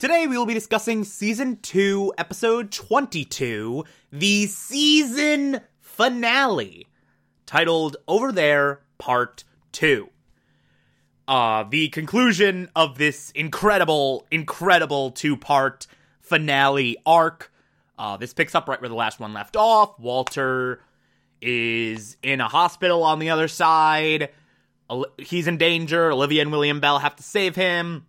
Today we will be discussing season 2, episode 22, the season finale, titled Over There Part 2. Uh, the conclusion of this incredible, incredible two part finale arc. Uh, this picks up right where the last one left off. Walter is in a hospital on the other side. He's in danger. Olivia and William Bell have to save him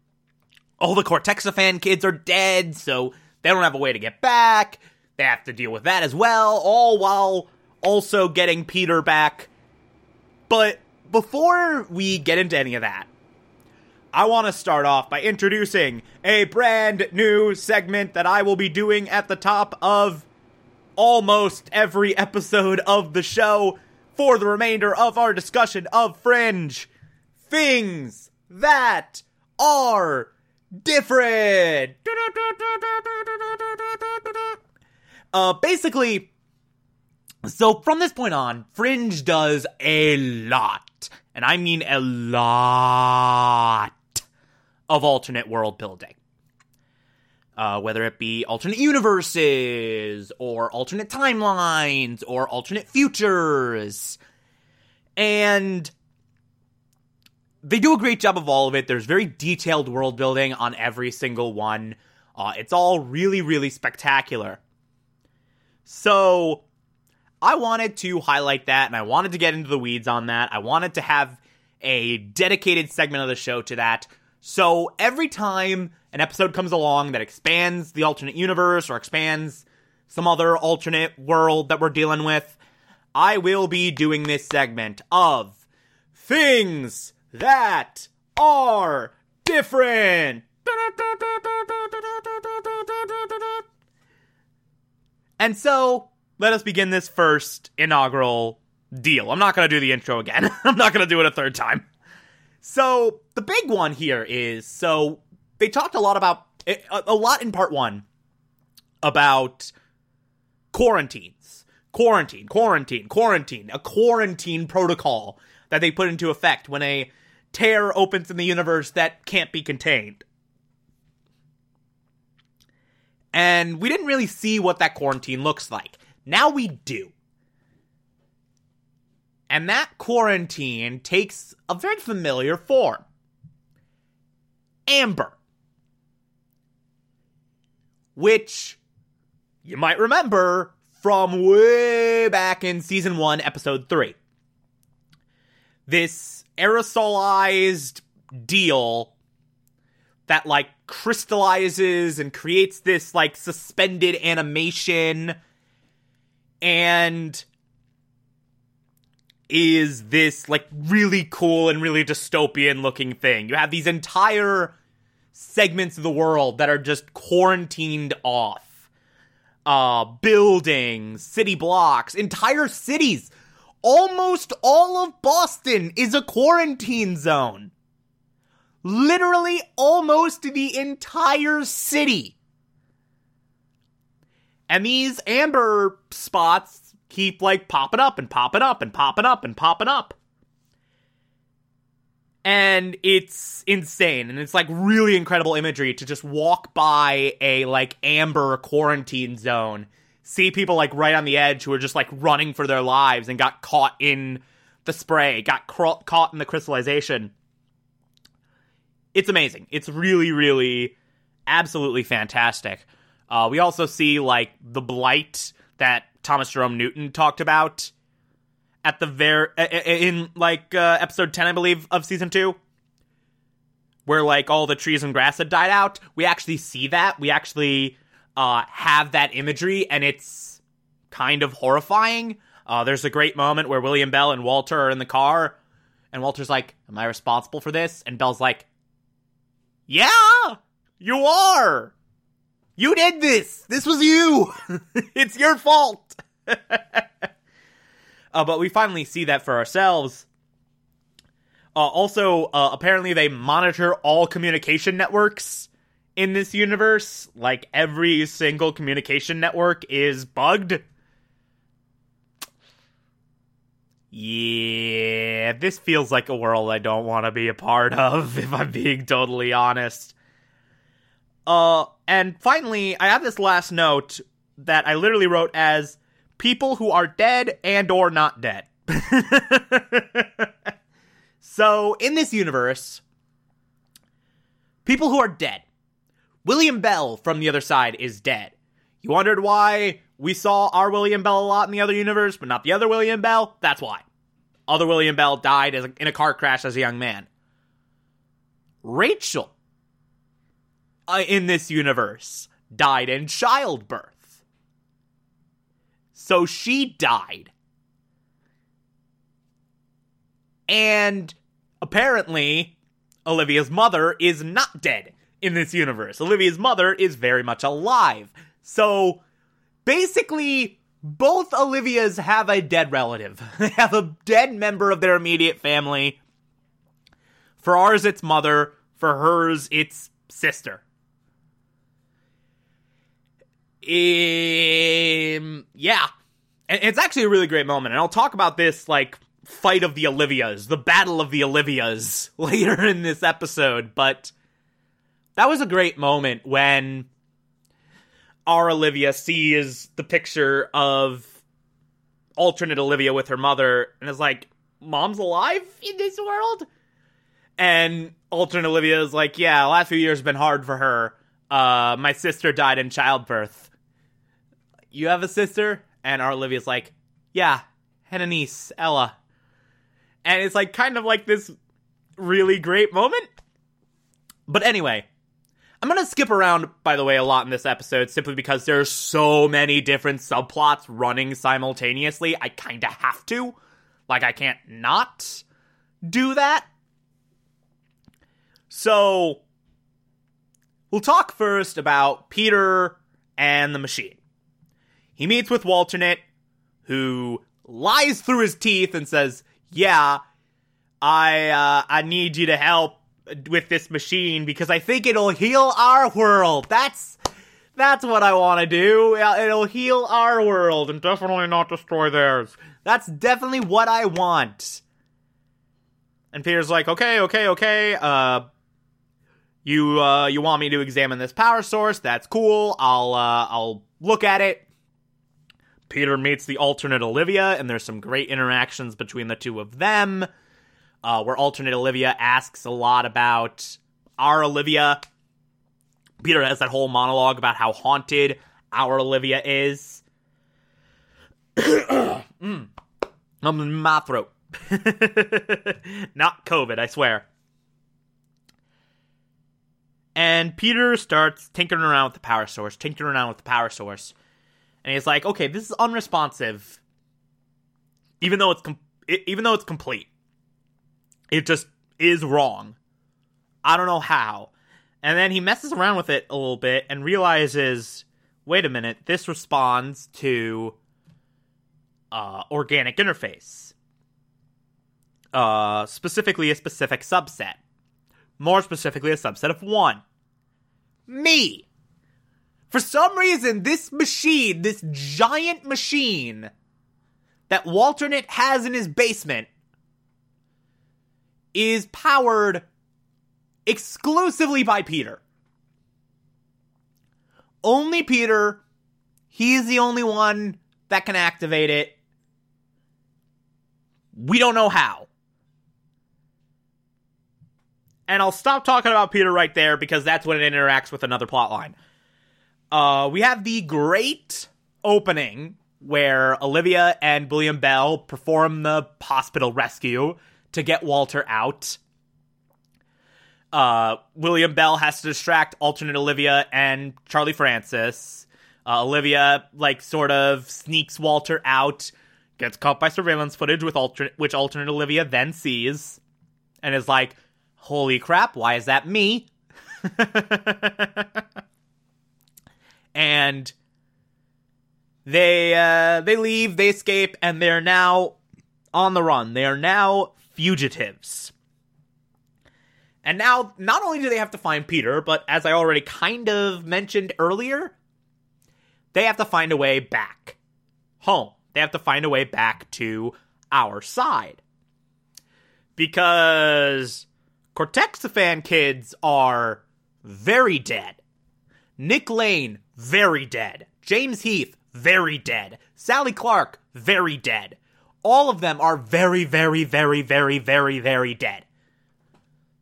all the Cortexiphan kids are dead, so they don't have a way to get back. They have to deal with that as well, all while also getting Peter back. But before we get into any of that, I want to start off by introducing a brand new segment that I will be doing at the top of almost every episode of the show for the remainder of our discussion of Fringe. Things that are different. Uh, basically, so from this point on, Fringe does a lot, and I mean a lot of alternate world building. Uh, whether it be alternate universes, or alternate timelines, or alternate futures. And they do a great job of all of it. There's very detailed world building on every single one. Uh, it's all really, really spectacular. So, I wanted to highlight that and I wanted to get into the weeds on that. I wanted to have a dedicated segment of the show to that. So, every time an episode comes along that expands the alternate universe or expands some other alternate world that we're dealing with, I will be doing this segment of things that are different. And so, let us begin this first inaugural deal. I'm not going to do the intro again. I'm not going to do it a third time. So, the big one here is so they talked a lot about eh, a, lot in part 1 about quarantines. Quarantine, quarantine, quarantine, a quarantine protocol that they put into effect when a tear opens in the universe that can't be contained. And we didn't really see what that quarantine looks like. Now we do. And that quarantine takes a very familiar form Amber. Which you might remember from way back in season 1, episode 3. This aerosolized deal that like crystallizes and creates this like suspended animation and is this like really cool and really dystopian looking thing. You have these entire segments of the world that are just quarantined off. Uh buildings, city blocks, entire cities almost all of Boston is a quarantine zone. Literally almost the entire city. And these amber spots keep like popping up and popping up and popping up and popping up. And it's insane. And it's like really incredible imagery to just walk by a like amber quarantine zone see people like right on the edge who are just like running for their lives and got caught in the spray, got caught in the crystallization. It's amazing. It's really, really, absolutely fantastic. Uh, we also see like the blight that Thomas Jerome Newton talked about at the very in like uh, episode ten, I believe, of season two, where like all the trees and grass had died out. We actually see that. We actually uh, have that imagery, and it's kind of horrifying. Uh, there's a great moment where William Bell and Walter are in the car, and Walter's like, Am I responsible for this? And Bell's like, Yeah, you are. You did this! This was you! it's your fault! uh, but we finally see that for ourselves. Uh, also, uh, apparently, they monitor all communication networks in this universe. Like, every single communication network is bugged. Yeah, this feels like a world I don't want to be a part of, if I'm being totally honest. Uh, and finally, I have this last note that I literally wrote as people who are dead and or not dead. so, in this universe, people who are dead. William Bell from the other side is dead. You wondered why we saw our William Bell a lot in the other universe, but not the other William Bell? That's why. Other William Bell died in a car crash as a young man. Rachel, uh, in this universe, died in childbirth. So she died. And apparently, Olivia's mother is not dead in this universe. Olivia's mother is very much alive. So basically, both Olivias have a dead relative. They have a dead member of their immediate family. For ours, it's mother. For hers, it's sister. Um, yeah. And it's actually a really great moment. And I'll talk about this, like, fight of the Olivias, the battle of the Olivias later in this episode. But that was a great moment when our Olivia sees the picture of alternate Olivia with her mother and is like, Mom's alive in this world? And alternate Olivia is like, Yeah, last few years have been hard for her. Uh, my sister died in childbirth. You have a sister? And our Olivia's like, Yeah, and a niece, Ella. And it's like kind of like this really great moment. But anyway, I'm gonna skip around, by the way, a lot in this episode simply because there's so many different subplots running simultaneously. I kinda have to. Like, I can't not do that. So, we'll talk first about Peter and the machine. He meets with Walternate, who lies through his teeth and says, Yeah, I, uh, I need you to help with this machine because I think it'll heal our world. That's that's what I want to do. It'll heal our world and definitely not destroy theirs. That's definitely what I want. And Peter's like, "Okay, okay, okay. Uh you uh you want me to examine this power source? That's cool. I'll uh I'll look at it." Peter meets the alternate Olivia and there's some great interactions between the two of them uh, where alternate Olivia asks a lot about our Olivia. Peter has that whole monologue about how haunted our Olivia is. mm. I'm in my throat. Not COVID, I swear. And Peter starts tinkering around with the power source, tinkering around with the power source. And he's like, okay, this is unresponsive. Even though it's com- even though it's complete. It just is wrong. I don't know how. And then he messes around with it a little bit and realizes wait a minute, this responds to uh, organic interface. Uh, specifically, a specific subset. More specifically, a subset of one. Me! For some reason, this machine, this giant machine that Walternate has in his basement, is powered exclusively by Peter. Only Peter. He's the only one that can activate it. We don't know how. And I'll stop talking about Peter right there because that's when it interacts with another plotline. Uh, we have the great opening where Olivia and William Bell perform the hospital rescue to get Walter out. Uh, William Bell has to distract alternate Olivia and Charlie Francis. Uh, Olivia, like, sort of sneaks Walter out, gets caught by surveillance footage with alternate, which alternate Olivia then sees, and is like, "Holy crap! Why is that me?" And they uh, they leave, they escape, and they're now on the run. They are now fugitives. And now, not only do they have to find Peter, but as I already kind of mentioned earlier, they have to find a way back home. They have to find a way back to our side. Because Cortexiphan kids are very dead. Nick Lane, very dead. James Heath, very dead. Sally Clark, very dead. All of them are very, very, very, very, very, very dead.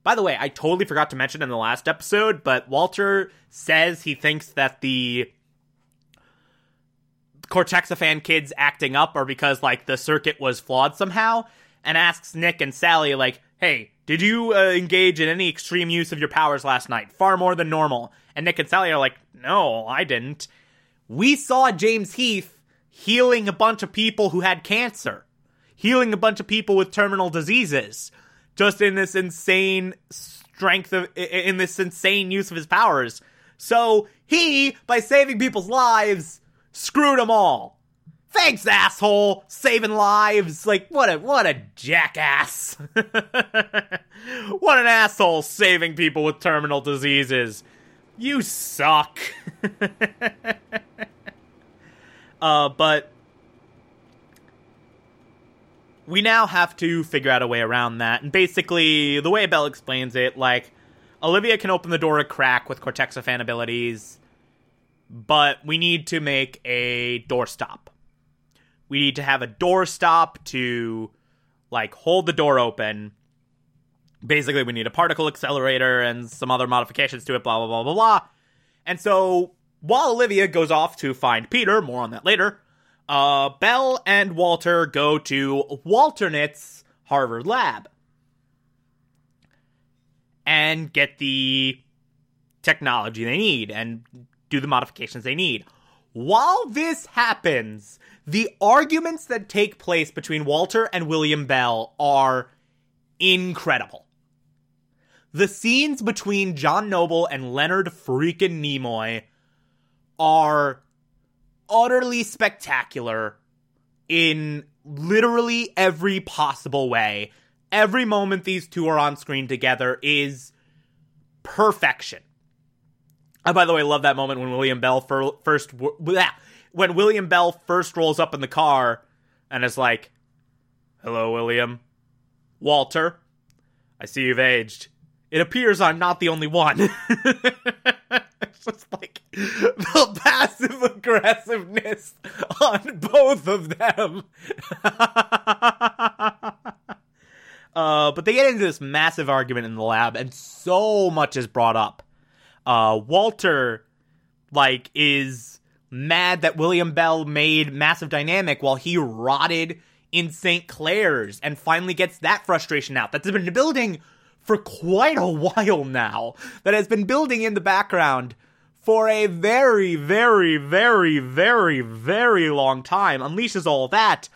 By the way, I totally forgot to mention in the last episode, but Walter says he thinks that the Cortexiphan kids acting up are because like the circuit was flawed somehow, and asks Nick and Sally like, "Hey, did you uh, engage in any extreme use of your powers last night? Far more than normal." And Nick and Sally are like, "No, I didn't." We saw James Heath healing a bunch of people who had cancer, healing a bunch of people with terminal diseases, just in this insane strength of in this insane use of his powers. So he, by saving people's lives, screwed them all. Thanks, asshole, saving lives. Like what a what a jackass. what an asshole saving people with terminal diseases. You suck. uh, but we now have to figure out a way around that. And basically, the way Bell explains it, like, Olivia can open the door a crack with Cortexiphan abilities, but we need to make a doorstop. We need to have a doorstop to, like, hold the door open. Basically, we need a particle accelerator and some other modifications to it, blah, blah, blah, blah, blah. And so, while Olivia goes off to find Peter, more on that later, uh, Bell and Walter go to Walternate's Harvard lab and get the technology they need and do the modifications they need. While this happens, the arguments that take place between Walter and William Bell are incredible. The scenes between John Noble and Leonard freaking Nimoy are utterly spectacular in literally every possible way. Every moment these two are on screen together is perfection. And by the way, I love that moment when William Bell first when William Bell first rolls up in the car and is like, "Hello, William, Walter. I see you've aged. It appears I'm not the only one." it's just like the passive aggressiveness on both of them. uh, but they get into this massive argument in the lab, and so much is brought up. Uh, Walter, like, is mad that William Bell made Massive Dynamic while he rotted in St. Claire's and finally gets that frustration out. That's been building for quite a while now. That has been building in the background for a very, very, very, very, very long time. Unleashes all that.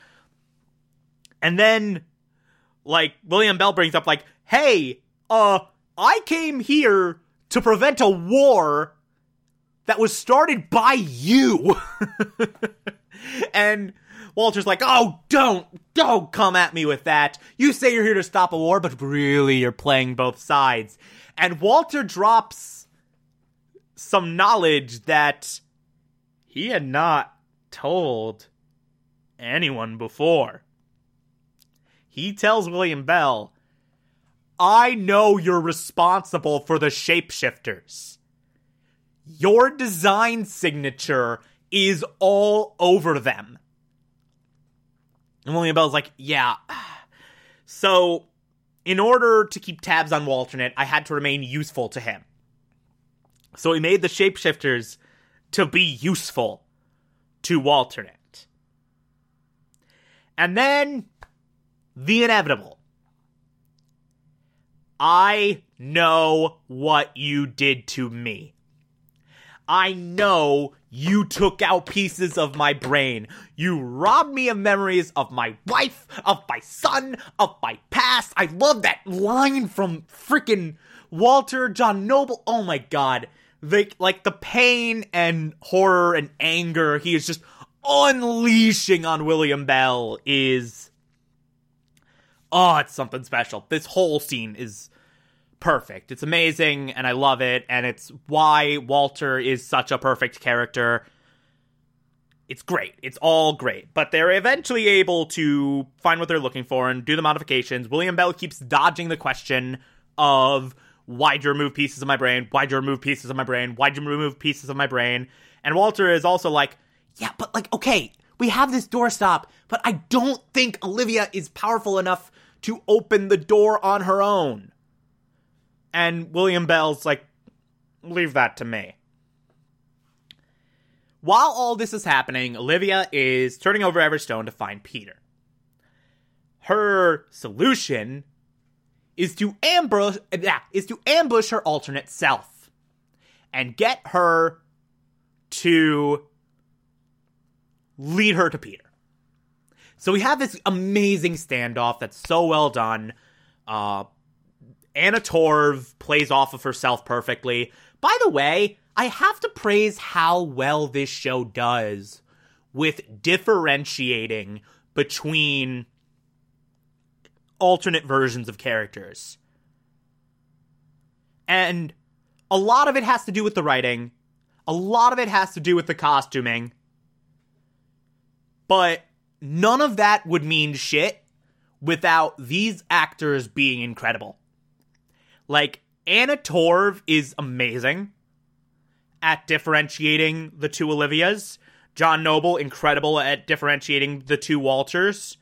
And then, like, William Bell brings up, like, hey, uh, I came here to prevent a war that was started by you. and Walter's like, oh, don't, don't come at me with that. You say you're here to stop a war, but really you're playing both sides. And Walter drops some knowledge that he had not told anyone before. He tells William Bell, I know you're responsible for the shapeshifters your design signature is all over them. And William Bell's like, yeah. So, in order to keep tabs on Walternate, I had to remain useful to him. So he made the shapeshifters to be useful to Walternate. And then, the inevitable. I know what you did to me. I know you took out pieces of my brain. You robbed me of memories of my wife, of my son, of my past. I love that line from freaking Walter John Noble. Oh my god. The like the pain and horror and anger he is just unleashing on William Bell is oh, it's something special. This whole scene is perfect. It's amazing and I love it and it's why Walter is such a perfect character. It's great. It's all great. But they're eventually able to find what they're looking for and do the modifications. William Bell keeps dodging the question of why'd you remove pieces of my brain? Why'd you remove pieces of my brain? Why'd you remove pieces of my brain? And Walter is also like, yeah, but like, okay, we have this doorstop, but I don't think Olivia is powerful enough to open the door on her own. And William Bell's like, leave that to me. While all this is happening, Olivia is turning over every stone to find Peter. Her solution is to ambush yeah, is to ambush her alternate self and get her to lead her to Peter. So we have this amazing standoff that's so well done. Uh, Anna Torv plays off of herself perfectly. By the way, I have to praise how well this show does with differentiating between alternate versions of characters. And a lot of it has to do with the writing, a lot of it has to do with the costuming. But none of that would mean shit without these actors being incredible. Like, Anna Torv is amazing at differentiating the two Olivias. John Noble, incredible at differentiating the two Walters.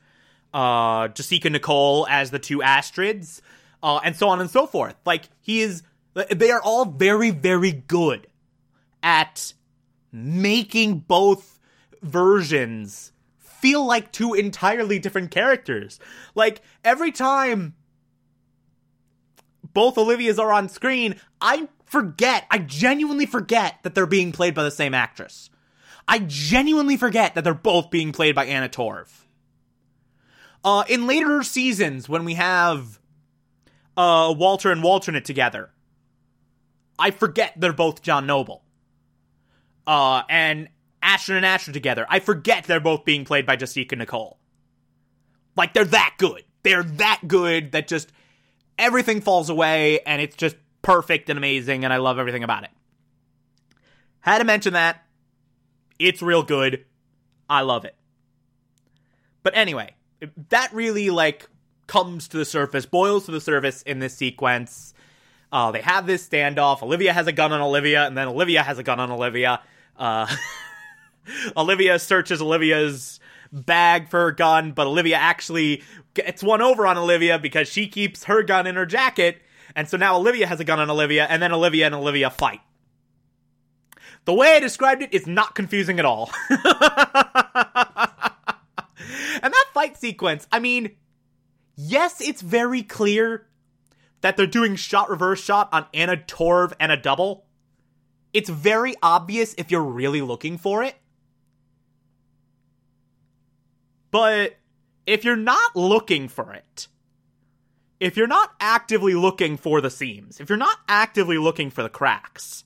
Uh, Jasika Nicole as the two Astrids, uh, and so on and so forth. Like, he is, they are all very, very good at making both versions feel like two entirely different characters. Like, every time both Olivias are on screen, I forget, I genuinely forget that they're being played by the same actress. I genuinely forget that they're both being played by Anna Torv. Uh, in later seasons, when we have uh, Walter and Walternate together, I forget they're both John Noble. Uh, and Ashton and Ashton together, I forget they're both being played by Jasika Nicole. Like, they're that good. They're that good that just everything falls away and it's just perfect and amazing, and I love everything about it. Had to mention that. It's real good. I love it. But anyway, that really like comes to the surface, boils to the surface in this sequence. Uh, they have this standoff. Olivia has a gun on Olivia, and then Olivia has a gun on Olivia. Uh, Olivia searches Olivia's bag for her gun, but Olivia actually gets one over on Olivia because she keeps her gun in her jacket. And so now Olivia has a gun on Olivia, and then Olivia and Olivia fight. The way I described it is not confusing at all. Fight sequence, I mean, yes, it's very clear that they're doing shot reverse shot on Anna Torv and a double. It's very obvious if you're really looking for it. But if you're not looking for it, if you're not actively looking for the seams, if you're not actively looking for the cracks,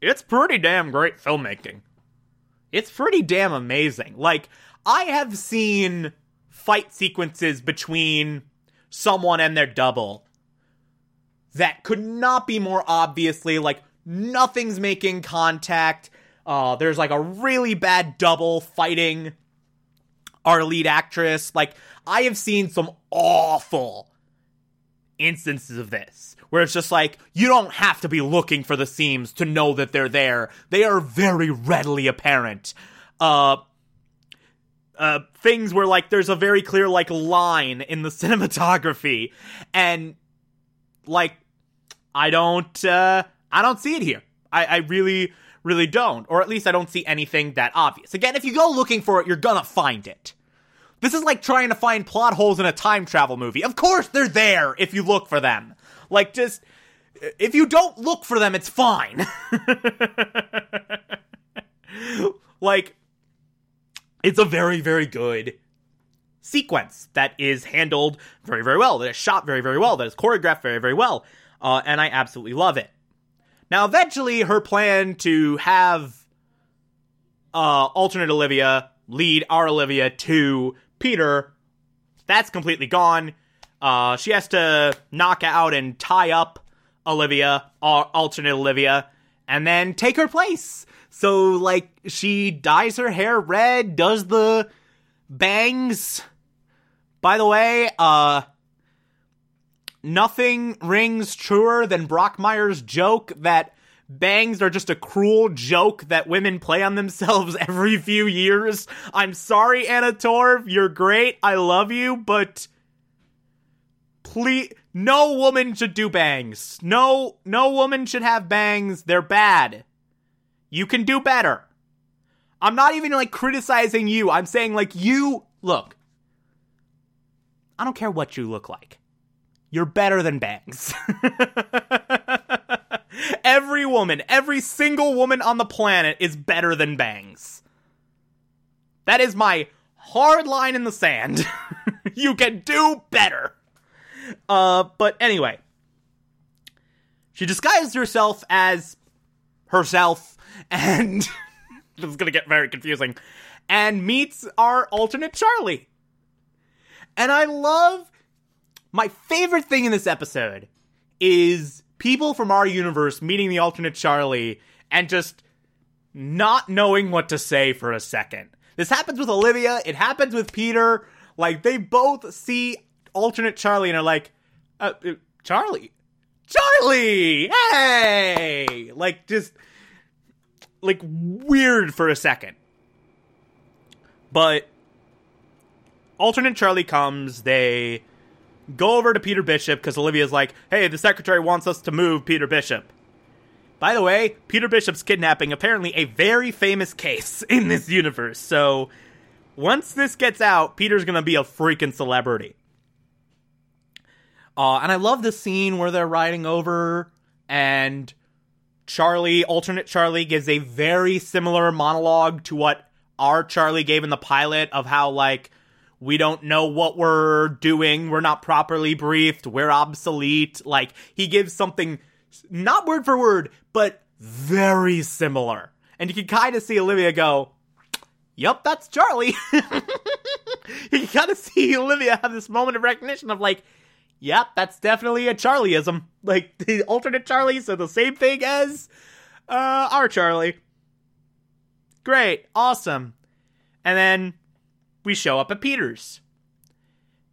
it's pretty damn great filmmaking it's pretty damn amazing. Like, I have seen fight sequences between someone and their double that could not be more obviously like nothing's making contact. Uh, there's like a really bad double fighting our lead actress. Like, I have seen some awful instances of this where it's just like you don't have to be looking for the seams to know that they're there. They are very readily apparent. Uh uh things where like there's a very clear like line in the cinematography and like I don't uh I don't see it here. I I really really don't or at least I don't see anything that obvious. Again, if you go looking for it, you're gonna find it. This is like trying to find plot holes in a time travel movie. Of course they're there if you look for them. Like, just if you don't look for them, it's fine. like, it's a very, very good sequence that is handled very, very well, that is shot very, very well, that is choreographed very, very well, uh, and I absolutely love it. Now, eventually, her plan to have uh, alternate Olivia lead our Olivia to Peter, that's completely gone. Uh, she has to knock out and tie up Olivia, uh, alternate Olivia, and then take her place. So, like, she dyes her hair red, does the bangs. By the way, uh, nothing rings truer than Brockmire's joke that bangs are just a cruel joke that women play on themselves every few years. I'm sorry, Anna Torv, you're great, I love you, but please, no woman should do bangs. No, no woman should have bangs. They're bad. You can do better. I'm not even like criticizing you. I'm saying like you look. I don't care what you look like. You're better than bangs. every woman, every single woman on the planet is better than bangs. That is my hard line in the sand. you can do better. Uh, but anyway, she disguised herself as herself, and this is gonna get very confusing, and meets our alternate Charlie. And I love my favorite thing in this episode is people from our universe meeting the alternate Charlie and just not knowing what to say for a second. This happens with Olivia, it happens with Peter. Like, they both see alternate Charlie and are like, uh, uh, Charlie, Charlie, hey! Like, just, like, weird for a second. But, alternate Charlie comes, they go over to Peter Bishop because Olivia's like, hey, the secretary wants us to move Peter Bishop. By the way, Peter Bishop's kidnapping apparently a very famous case in this universe. So once this gets out, Peter's gonna be a freaking celebrity. Uh, and I love the scene where they're riding over and Charlie, alternate Charlie, gives a very similar monologue to what our Charlie gave in the pilot of how like we don't know what we're doing, we're not properly briefed, we're obsolete. Like he gives something not word for word, but very similar. And you can kind of see Olivia go, Yep, that's Charlie. you can kind of see Olivia have this moment of recognition of like, Yep, that's definitely a Charlieism. Like the alternate Charlie so the same thing as uh, our Charlie. Great, awesome. And then we show up at Peter's.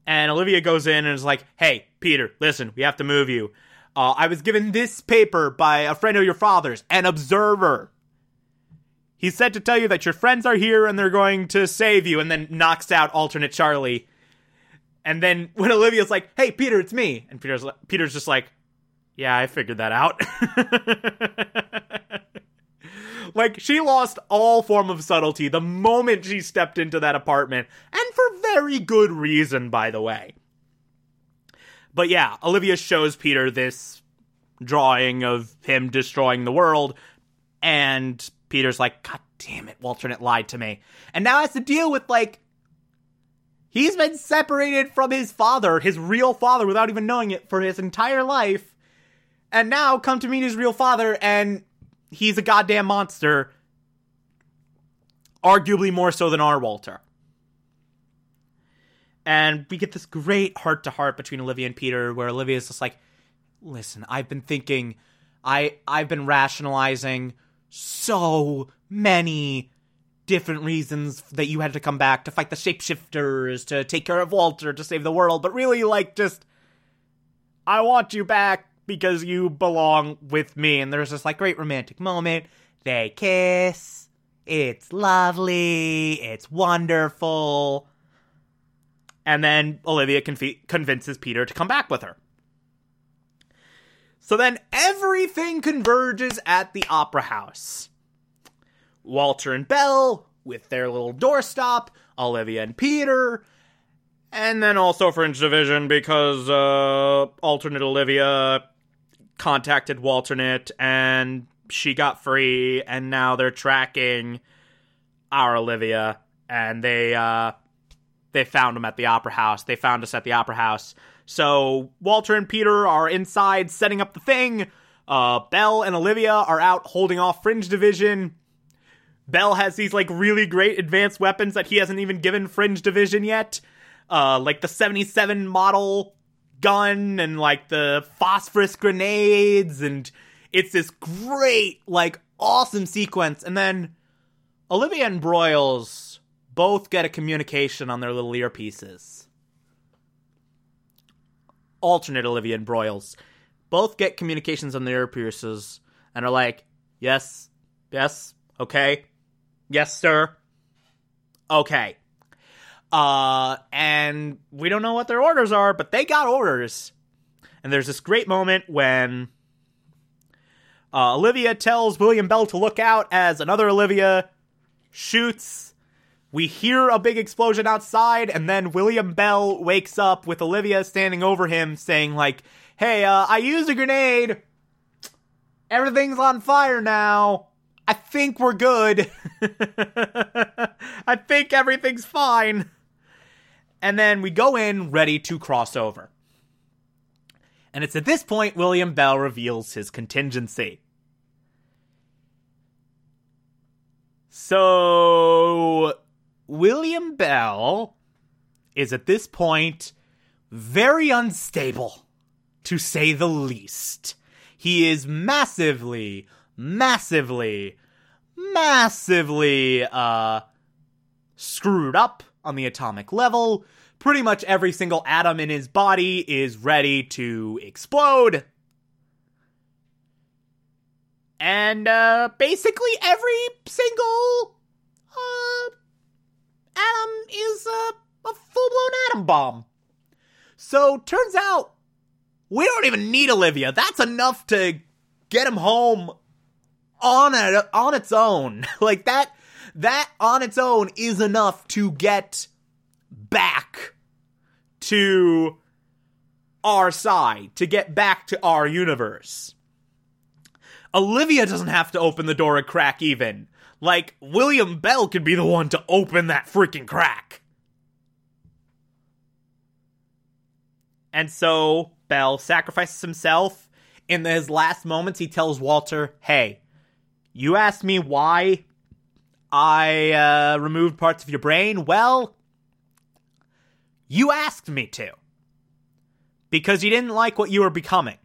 And Olivia goes in and is like, hey, Peter, listen, we have to move you. Uh, I was given this paper by a friend of your father's, an observer. He said to tell you that your friends are here and they're going to save you, and then knocks out alternate Charlie. And then when Olivia's like, "Hey, Peter, it's me," and Peter's Peter's just like, "Yeah, I figured that out." like she lost all form of subtlety the moment she stepped into that apartment, and for very good reason, by the way. But yeah, Olivia shows Peter this drawing of him destroying the world, and Peter's like, God damn it, Walternate lied to me. And now has to deal with, like, he's been separated from his father, his real father, without even knowing it for his entire life. And now come to meet his real father, and he's a goddamn monster. Arguably more so than our Walter and we get this great heart to heart between Olivia and Peter where Olivia's just like listen I've been thinking I I've been rationalizing so many different reasons that you had to come back to fight the shapeshifters to take care of Walter to save the world but really like just I want you back because you belong with me. And there's this like great romantic moment. They kiss. It's lovely. It's wonderful. And then Olivia convinces Peter to come back with her. So then everything converges at the Opera House. Walter and Bell with their little doorstop, Olivia and Peter, and then also Fringe Division because uh, alternate Olivia contacted Walternate and she got free, and now they're tracking our Olivia, and they uh, they found him at the opera house. They found us at the opera house. So Walter and Peter are inside setting up the thing. Uh, Bell and Olivia are out holding off Fringe Division. Bell has these like really great advanced weapons that he hasn't even given Fringe Division yet. Uh, like the 77 model gun and like the phosphorus grenades and it's this great like awesome sequence and then Olivia and Broyles both get a communication on their little earpieces. Alternate Olivia and Broyles both get communications on their earpieces and are like, "Yes, yes, okay, yes, sir, okay." Uh, and we don't know what their orders are, but they got orders. And there's this great moment when uh, Olivia tells William Bell to look out as another Olivia shoots. We hear a big explosion outside, and then William Bell wakes up with Olivia standing over him saying, like, hey, uh, I used a grenade. Everything's on fire now. I think we're good. I think everything's fine. And then we go in ready to cross over. And it's at this point William Bell reveals his contingency. So, William Bell is at this point very unstable, to say the least. He is massively, massively, massively, uh, screwed up on the atomic level. Pretty much every single atom in his body is ready to explode. And uh, basically every single uh, atom is uh, a full blown atom bomb. So turns out we don't even need Olivia. That's enough to get him home on a, on its own. like that that on its own is enough to get back to our side, to get back to our universe. Olivia doesn't have to open the door a crack even. Like, William Bell could be the one to open that freaking crack. And so, Bell sacrifices himself. In his last moments, he tells Walter, Hey, you asked me why I uh, removed parts of your brain? Well, you asked me to. Because you didn't like what you were becoming.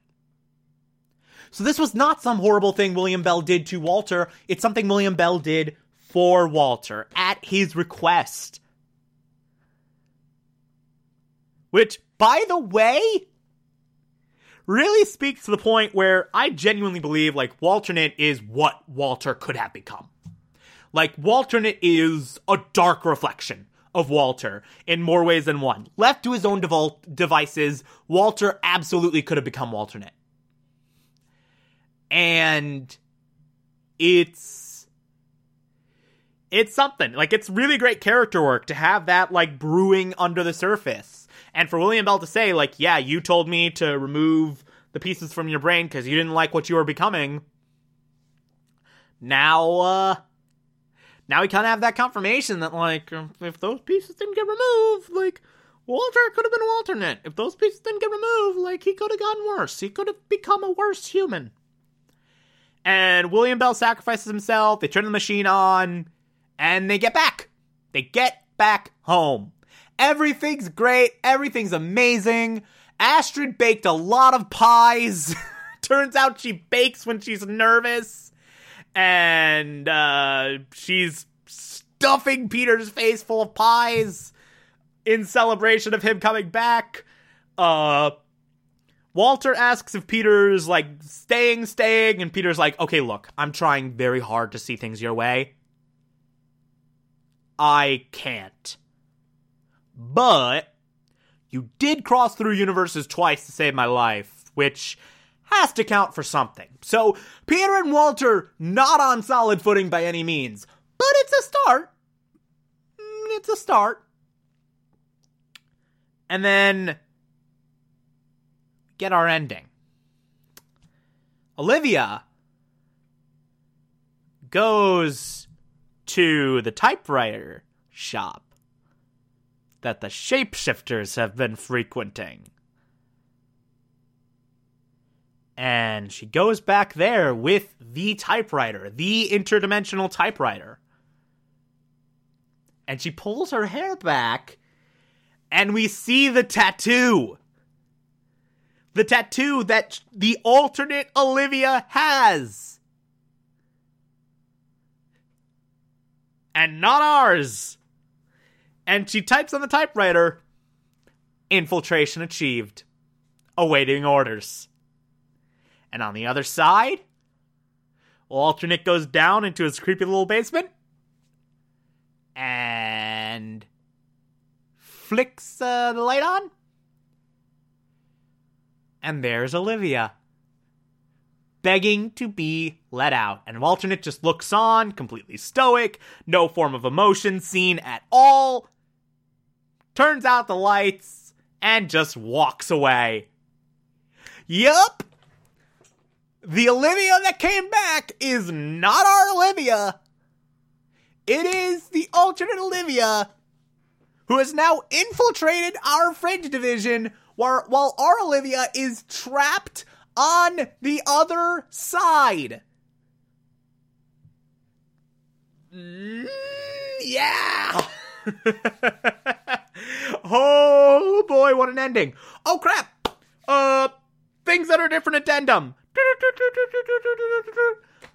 So this was not some horrible thing William Bell did to Walter. It's something William Bell did for Walter at his request. Which, by the way, really speaks to the point where I genuinely believe like Walternate is what Walter could have become. Like, Walternate is a dark reflection of Walter in more ways than one. Left to his own devol- devices, Walter absolutely could have become Walternate. And it's it's something. Like it's really great character work to have that like brewing under the surface. And for William Bell to say like, "Yeah, you told me to remove the pieces from your brain cuz you didn't like what you were becoming." Now uh now we kind of have that confirmation that like if those pieces didn't get removed, like Walter could have been an alternate. If those pieces didn't get removed, like he could have gotten worse. He could have become a worse human. And William Bell sacrifices himself. They turn the machine on, and they get back. They get back home. Everything's great. Everything's amazing. Astrid baked a lot of pies. Turns out she bakes when she's nervous and uh, she's stuffing Peter's face full of pies in celebration of him coming back. Uh, Walter asks if Peter's like staying, staying, and Peter's like, okay, look, I'm trying very hard to see things your way. I can't. But you did cross through universes twice to save my life, which has to count for something. So, Peter and Walter, not on solid footing by any means, but it's a start. Mm, it's a start. And then get our ending. Olivia goes to the typewriter shop that the shapeshifters have been frequenting And she goes back there with the typewriter, the interdimensional typewriter. And she pulls her hair back, and we see the tattoo. The tattoo that the alternate Olivia has. And not ours. And she types on the typewriter infiltration achieved, awaiting orders. And on the other side, Walternate goes down into his creepy little basement and flicks uh, the light on. And there's Olivia begging to be let out. And Walternate just looks on, completely stoic, no form of emotion seen at all, turns out the lights, and just walks away. Yup! The Olivia that came back is not our Olivia. It is the alternate Olivia who has now infiltrated our fringe division while, while our Olivia is trapped on the other side. Mm, yeah! oh boy, what an ending. Oh crap! Uh, things that are different addendum.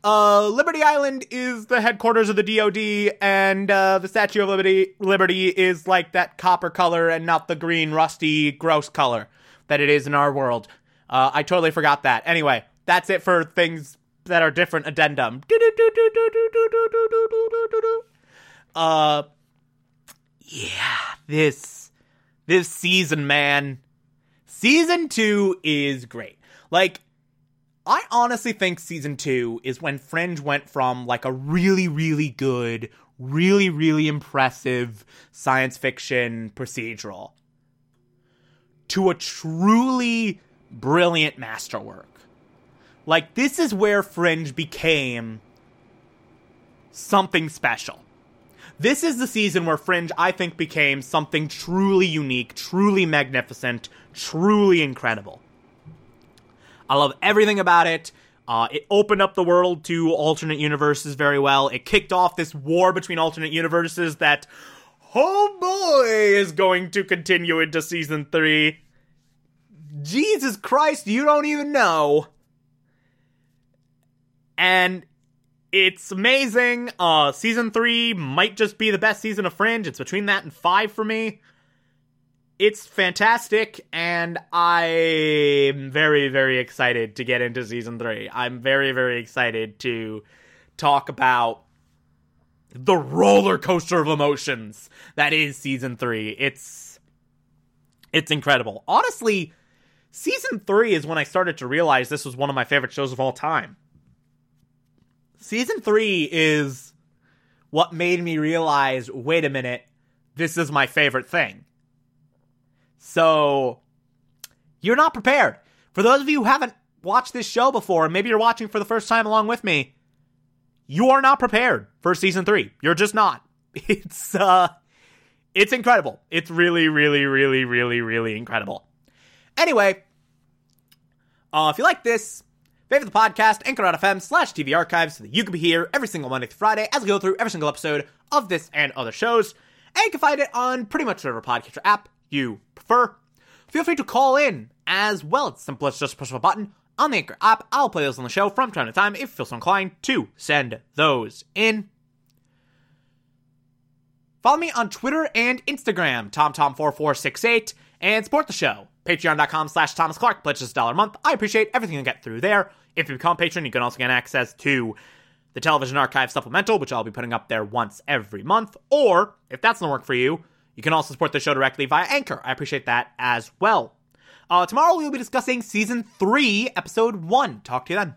Uh, Liberty Island is the headquarters of the DoD, and uh, the Statue of Liberty Liberty is like that copper color and not the green, rusty, gross color that it is in our world. Uh, I totally forgot that. Anyway, that's it for things that are different addendum. Uh, yeah, this this season, man. Season two is great. Like, I honestly think season two is when Fringe went from like a really, really good, really, really impressive science fiction procedural to a truly brilliant masterwork. Like, this is where Fringe became something special. This is the season where Fringe, I think, became something truly unique, truly magnificent, truly incredible. I love everything about it. Uh, it opened up the world to alternate universes very well. It kicked off this war between alternate universes that, oh boy, is going to continue into season three. Jesus Christ, you don't even know. And it's amazing. Uh, season three might just be the best season of Fringe. It's between that and five for me it's fantastic, and I'm very, very excited to get into season three. I'm very, very excited to talk about the roller coaster of emotions that is season three. It's it's incredible. Honestly, season three is when I started to realize this was one of my favorite shows of all time. Season three is what made me realize wait a minute, this is my favorite thing. So you're not prepared. For those of you who haven't watched this show before, maybe you're watching for the first time along with me, you are not prepared for season three. You're just not. It's uh it's incredible. It's really, really, really, really, really incredible. Anyway, uh, if you like this, favorite the podcast, anchor.fm slash TV archives so that you can be here every single Monday through Friday as we go through every single episode of this and other shows. And you can find it on pretty much whatever podcatcher app you prefer. Feel free to call in as well. It's simple as just push a button on the Anchor app. I'll play those on the show from time to time if you feel so inclined to send those in. Follow me on Twitter and Instagram, TomTom4468, and support the show. Patreon.com slash Thomas Clark. Pledge a dollar a month. I appreciate everything you get through there. If you become a patron, you can also get access to the Television Archive Supplemental, which I'll be putting up there once every month. Or, if that's not work for you, you can also support the show directly via Anchor. I appreciate that as well. Uh, tomorrow we will be discussing season three, episode one. Talk to you then.